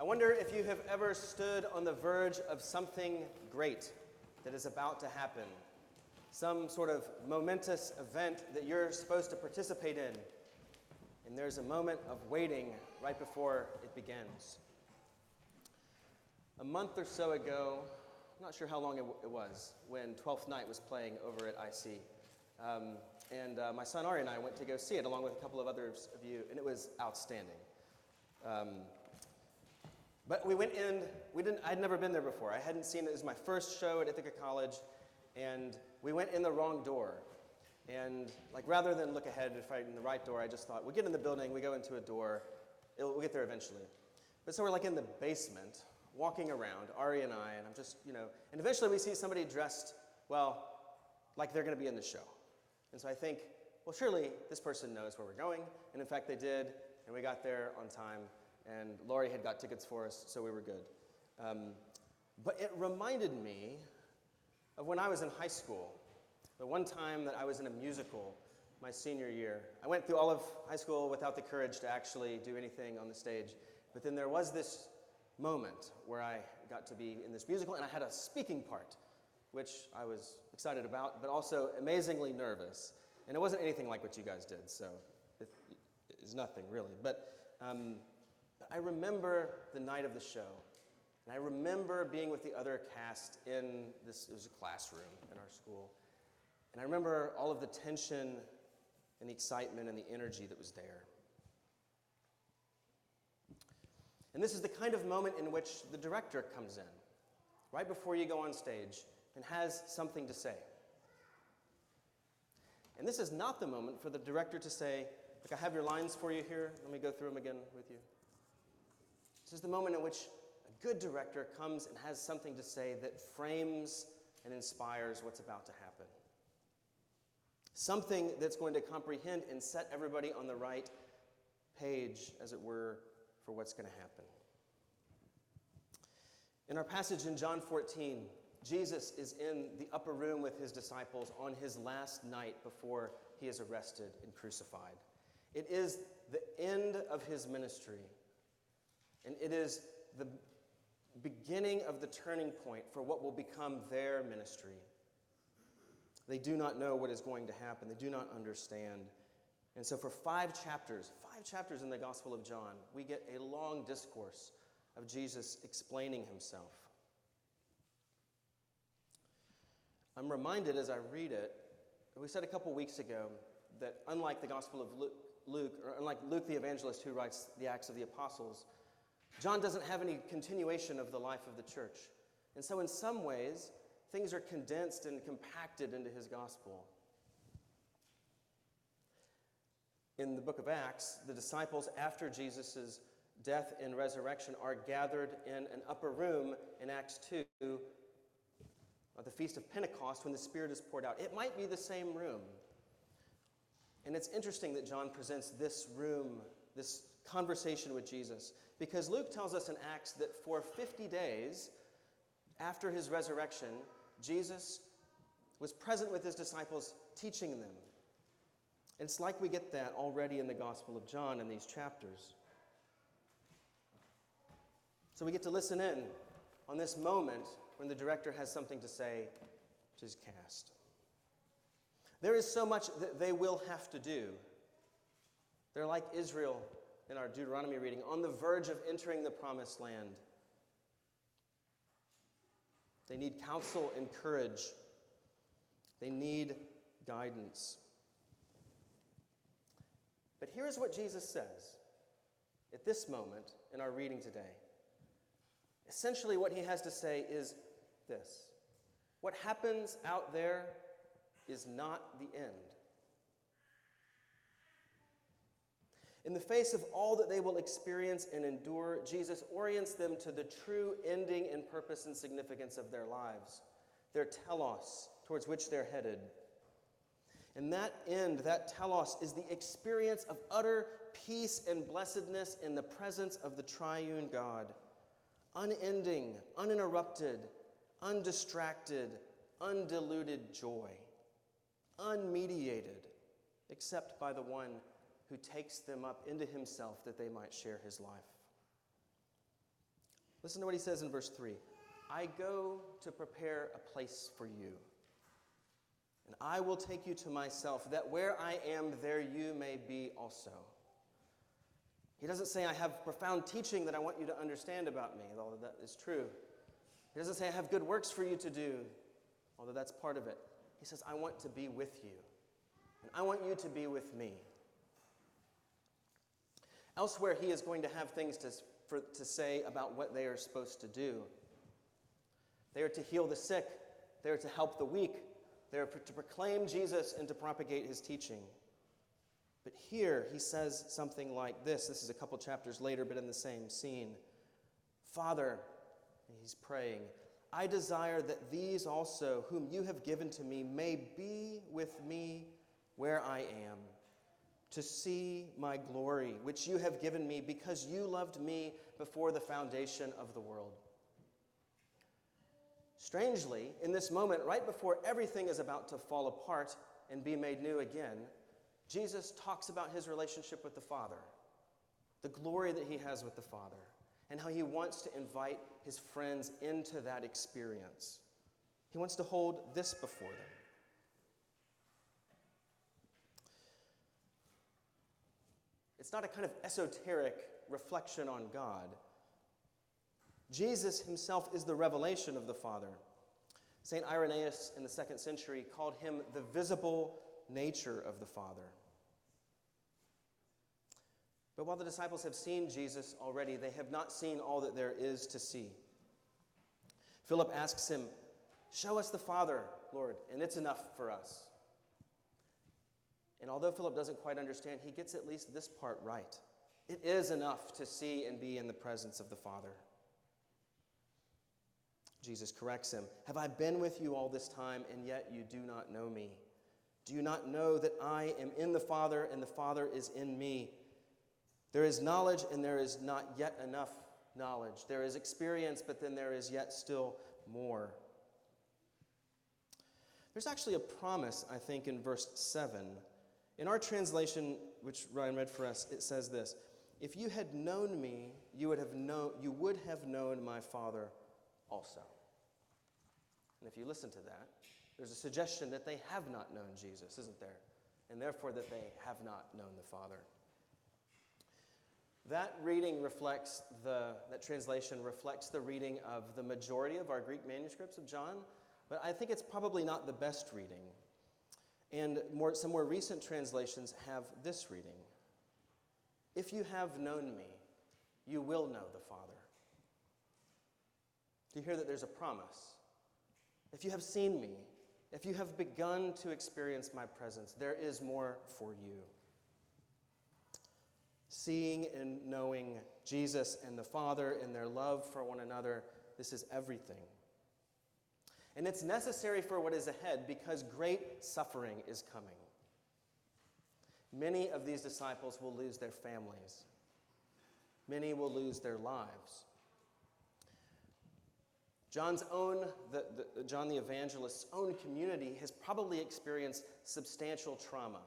I wonder if you have ever stood on the verge of something great that is about to happen, some sort of momentous event that you're supposed to participate in, and there's a moment of waiting right before it begins. A month or so ago, I'm not sure how long it, w- it was, when Twelfth Night was playing over at IC. Um, and uh, my son Ari and I went to go see it along with a couple of others of you, and it was outstanding. Um, but we went in, we didn't, I'd never been there before. I hadn't seen it. It was my first show at Ithaca College, and we went in the wrong door. And like rather than look ahead and find the right door, I just thought, we get in the building, we go into a door, it'll, we'll get there eventually. But so we're like in the basement, walking around, Ari and I, and I'm just, you know, and eventually we see somebody dressed, well, like they're going to be in the show. And so I think, well, surely this person knows where we're going. And in fact, they did, and we got there on time and Laurie had got tickets for us, so we were good. Um, but it reminded me of when I was in high school, the one time that I was in a musical my senior year. I went through all of high school without the courage to actually do anything on the stage, but then there was this moment where I got to be in this musical and I had a speaking part, which I was excited about, but also amazingly nervous. And it wasn't anything like what you guys did, so it's nothing really. But um, I remember the night of the show, and I remember being with the other cast in this, it was a classroom in our school. And I remember all of the tension and the excitement and the energy that was there. And this is the kind of moment in which the director comes in, right before you go on stage, and has something to say. And this is not the moment for the director to say, Look, I have your lines for you here. Let me go through them again with you. This is the moment in which a good director comes and has something to say that frames and inspires what's about to happen. Something that's going to comprehend and set everybody on the right page, as it were, for what's going to happen. In our passage in John 14, Jesus is in the upper room with his disciples on his last night before he is arrested and crucified. It is the end of his ministry. And it is the beginning of the turning point for what will become their ministry. They do not know what is going to happen, they do not understand. And so, for five chapters, five chapters in the Gospel of John, we get a long discourse of Jesus explaining himself. I'm reminded as I read it, we said a couple weeks ago that unlike the Gospel of Luke, or unlike Luke the evangelist who writes the Acts of the Apostles, John doesn't have any continuation of the life of the church. And so, in some ways, things are condensed and compacted into his gospel. In the book of Acts, the disciples, after Jesus' death and resurrection, are gathered in an upper room in Acts 2 at the Feast of Pentecost when the Spirit is poured out. It might be the same room. And it's interesting that John presents this room, this conversation with Jesus. Because Luke tells us in Acts that for 50 days after his resurrection, Jesus was present with his disciples, teaching them. It's like we get that already in the Gospel of John in these chapters. So we get to listen in on this moment when the director has something to say to his cast. There is so much that they will have to do. They're like Israel in our Deuteronomy reading, on the verge of entering the promised land. They need counsel and courage. They need guidance. But here's what Jesus says at this moment in our reading today. Essentially, what he has to say is this What happens out there is not the end. In the face of all that they will experience and endure, Jesus orients them to the true ending and purpose and significance of their lives, their telos, towards which they're headed. And that end, that telos, is the experience of utter peace and blessedness in the presence of the triune God. Unending, uninterrupted, undistracted, undiluted joy. Unmediated, except by the one who takes them up into himself that they might share his life. Listen to what he says in verse 3 I go to prepare a place for you. And I will take you to myself, that where I am, there you may be also. He doesn't say, I have profound teaching that I want you to understand about me, although that is true. He doesn't say, I have good works for you to do, although that's part of it. He says, I want to be with you, and I want you to be with me. Elsewhere, he is going to have things to, for, to say about what they are supposed to do. They are to heal the sick, they are to help the weak, they are to proclaim Jesus and to propagate his teaching. But here he says something like this. This is a couple chapters later, but in the same scene. Father, he's praying, I desire that these also, whom you have given to me, may be with me where I am, to see my glory, which you have given me, because you loved me before the foundation of the world. Strangely, in this moment, right before everything is about to fall apart and be made new again, Jesus talks about his relationship with the Father, the glory that he has with the Father, and how he wants to invite his friends into that experience. He wants to hold this before them. It's not a kind of esoteric reflection on God. Jesus himself is the revelation of the Father. St. Irenaeus in the second century called him the visible nature of the Father. But while the disciples have seen Jesus already, they have not seen all that there is to see. Philip asks him, Show us the Father, Lord, and it's enough for us. And although Philip doesn't quite understand, he gets at least this part right. It is enough to see and be in the presence of the Father. Jesus corrects him Have I been with you all this time, and yet you do not know me? Do you not know that I am in the Father, and the Father is in me? There is knowledge, and there is not yet enough knowledge. There is experience, but then there is yet still more. There's actually a promise, I think, in verse 7. In our translation, which Ryan read for us, it says this If you had known me, you would have known, you would have known my Father also. And if you listen to that, there's a suggestion that they have not known Jesus, isn't there? And therefore that they have not known the Father. That reading reflects the, that translation reflects the reading of the majority of our Greek manuscripts of John, but I think it's probably not the best reading. And more, some more recent translations have this reading If you have known me, you will know the Father. Do you hear that there's a promise? If you have seen me, if you have begun to experience my presence, there is more for you. Seeing and knowing Jesus and the Father and their love for one another, this is everything. And it's necessary for what is ahead because great suffering is coming. Many of these disciples will lose their families, many will lose their lives. John's own, the, the, John the Evangelist's own community has probably experienced substantial trauma.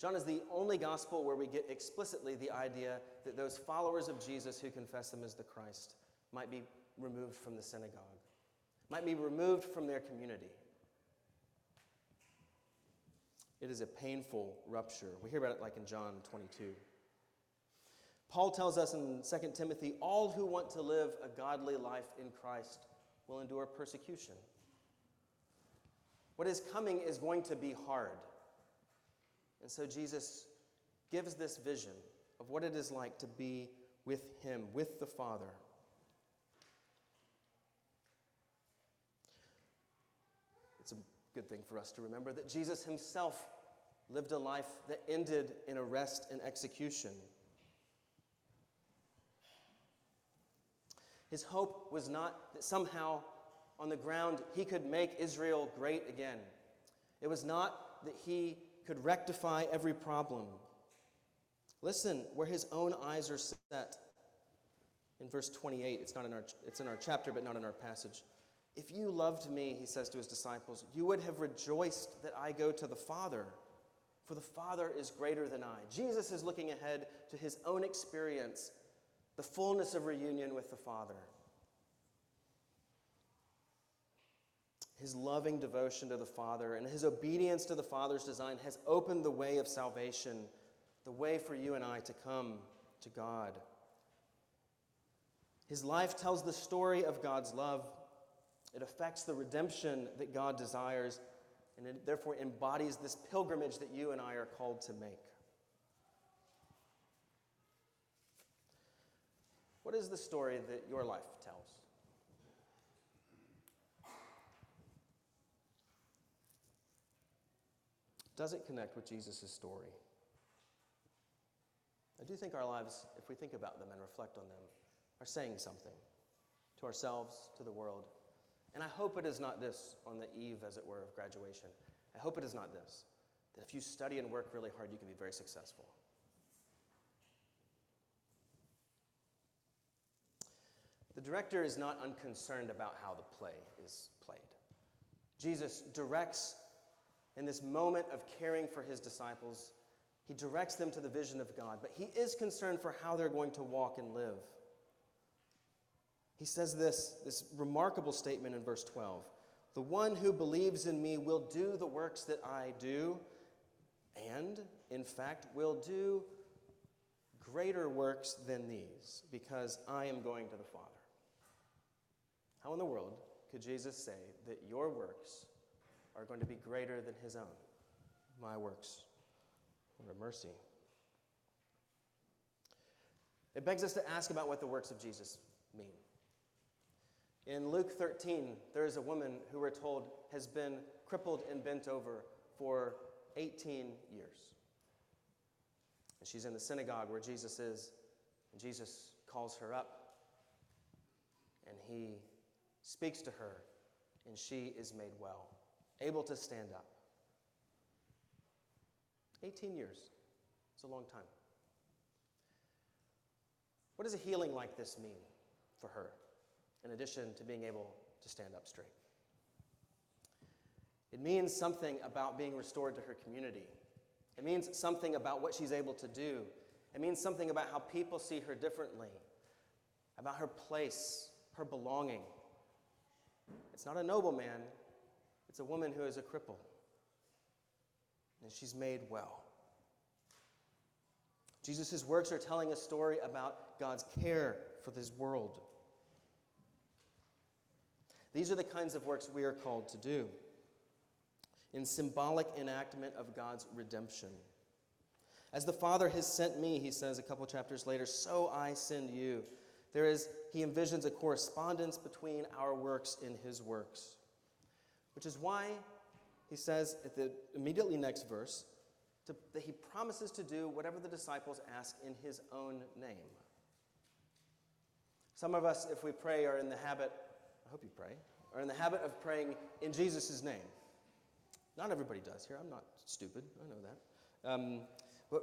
John is the only gospel where we get explicitly the idea that those followers of Jesus who confess him as the Christ might be removed from the synagogue, might be removed from their community. It is a painful rupture. We hear about it like in John 22. Paul tells us in 2 Timothy all who want to live a godly life in Christ will endure persecution. What is coming is going to be hard. And so Jesus gives this vision of what it is like to be with Him, with the Father. It's a good thing for us to remember that Jesus Himself lived a life that ended in arrest and execution. His hope was not that somehow on the ground he could make Israel great again. It was not that he could rectify every problem. Listen, where his own eyes are set. In verse 28, it's, not in our, it's in our chapter, but not in our passage. If you loved me, he says to his disciples, you would have rejoiced that I go to the Father, for the Father is greater than I. Jesus is looking ahead to his own experience the fullness of reunion with the Father. His loving devotion to the Father and his obedience to the Father's design has opened the way of salvation, the way for you and I to come to God. His life tells the story of God's love. It affects the redemption that God desires, and it therefore embodies this pilgrimage that you and I are called to make. What is the story that your life tells? Does it connect with Jesus' story? I do think our lives, if we think about them and reflect on them, are saying something to ourselves, to the world. And I hope it is not this on the eve, as it were, of graduation. I hope it is not this that if you study and work really hard, you can be very successful. The director is not unconcerned about how the play is played. Jesus directs in this moment of caring for his disciples, he directs them to the vision of God, but he is concerned for how they're going to walk and live. He says this, this remarkable statement in verse 12 The one who believes in me will do the works that I do, and, in fact, will do greater works than these, because I am going to the Father. How in the world could Jesus say that your works are going to be greater than his own? My works are mercy. It begs us to ask about what the works of Jesus mean. In Luke 13, there is a woman who we're told has been crippled and bent over for 18 years. And she's in the synagogue where Jesus is, and Jesus calls her up, and he speaks to her, and she is made well, able to stand up. 18 years. It's a long time. What does a healing like this mean for her? In addition to being able to stand up straight. It means something about being restored to her community. It means something about what she's able to do. It means something about how people see her differently, about her place, her belonging. It's not a nobleman, it's a woman who is a cripple. And she's made well. Jesus' works are telling a story about God's care for this world. These are the kinds of works we are called to do in symbolic enactment of God's redemption. As the Father has sent me, he says a couple chapters later, so I send you. There is, he envisions a correspondence between our works and his works, which is why he says at the immediately next verse to, that he promises to do whatever the disciples ask in his own name. Some of us, if we pray, are in the habit I hope you pray, are in the habit of praying in Jesus' name. Not everybody does here. I'm not stupid. I know that. Um, but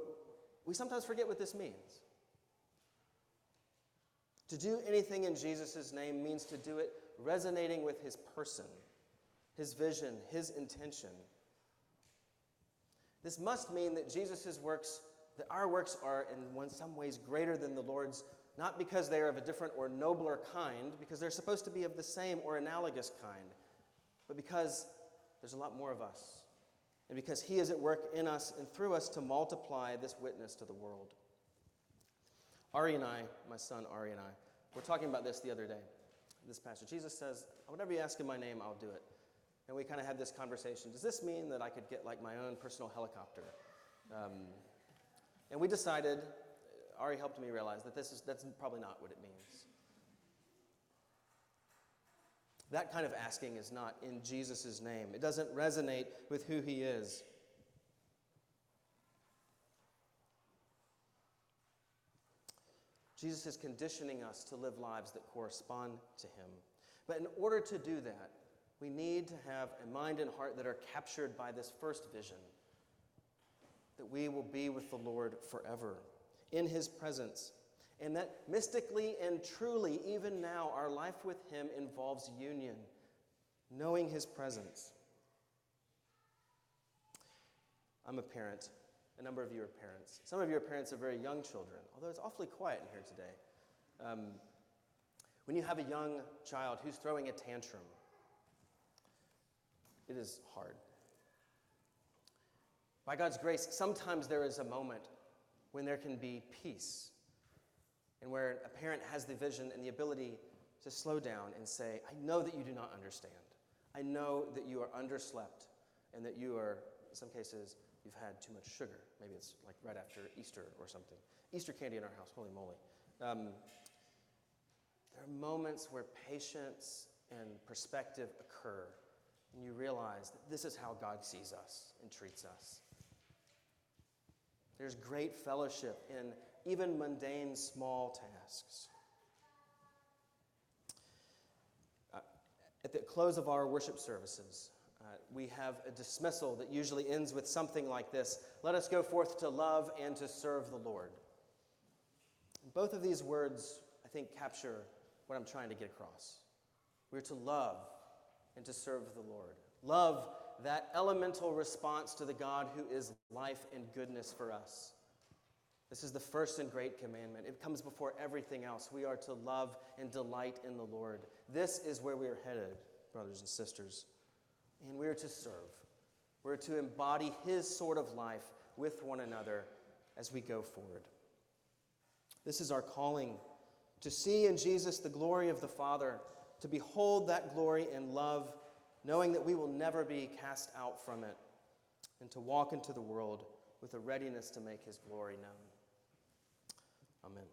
we sometimes forget what this means. To do anything in Jesus' name means to do it resonating with his person, his vision, his intention. This must mean that Jesus' works, that our works are in some ways greater than the Lord's not because they are of a different or nobler kind, because they're supposed to be of the same or analogous kind, but because there's a lot more of us, and because He is at work in us and through us to multiply this witness to the world. Ari and I, my son Ari and I, were talking about this the other day, this passage. Jesus says, Whatever you ask in my name, I'll do it. And we kind of had this conversation. Does this mean that I could get like my own personal helicopter? Um, and we decided Ari helped me realize that this is, that's probably not what it means. That kind of asking is not in Jesus' name. It doesn't resonate with who he is. Jesus is conditioning us to live lives that correspond to him. But in order to do that, we need to have a mind and heart that are captured by this first vision that we will be with the Lord forever in his presence. And that mystically and truly, even now, our life with him involves union, knowing his presence. I'm a parent. A number of you are parents. Some of you are parents of very young children, although it's awfully quiet in here today. Um, when you have a young child who's throwing a tantrum, it is hard. By God's grace, sometimes there is a moment when there can be peace and where a parent has the vision and the ability to slow down and say, I know that you do not understand. I know that you are underslept and that you are, in some cases, you've had too much sugar. Maybe it's like right after Easter or something. Easter candy in our house, holy moly. Um, there are moments where patience and perspective occur, and you realize that this is how God sees us and treats us. There's great fellowship in even mundane small tasks. Uh, at the close of our worship services, uh, we have a dismissal that usually ends with something like this Let us go forth to love and to serve the Lord. Both of these words, I think, capture what I'm trying to get across. We're to love and to serve the Lord. Love that elemental response to the God who is life and goodness for us. This is the first and great commandment. It comes before everything else. We are to love and delight in the Lord. This is where we are headed, brothers and sisters. And we are to serve. We're to embody His sort of life with one another as we go forward. This is our calling to see in Jesus the glory of the Father, to behold that glory and love, knowing that we will never be cast out from it, and to walk into the world with a readiness to make His glory known. Amen.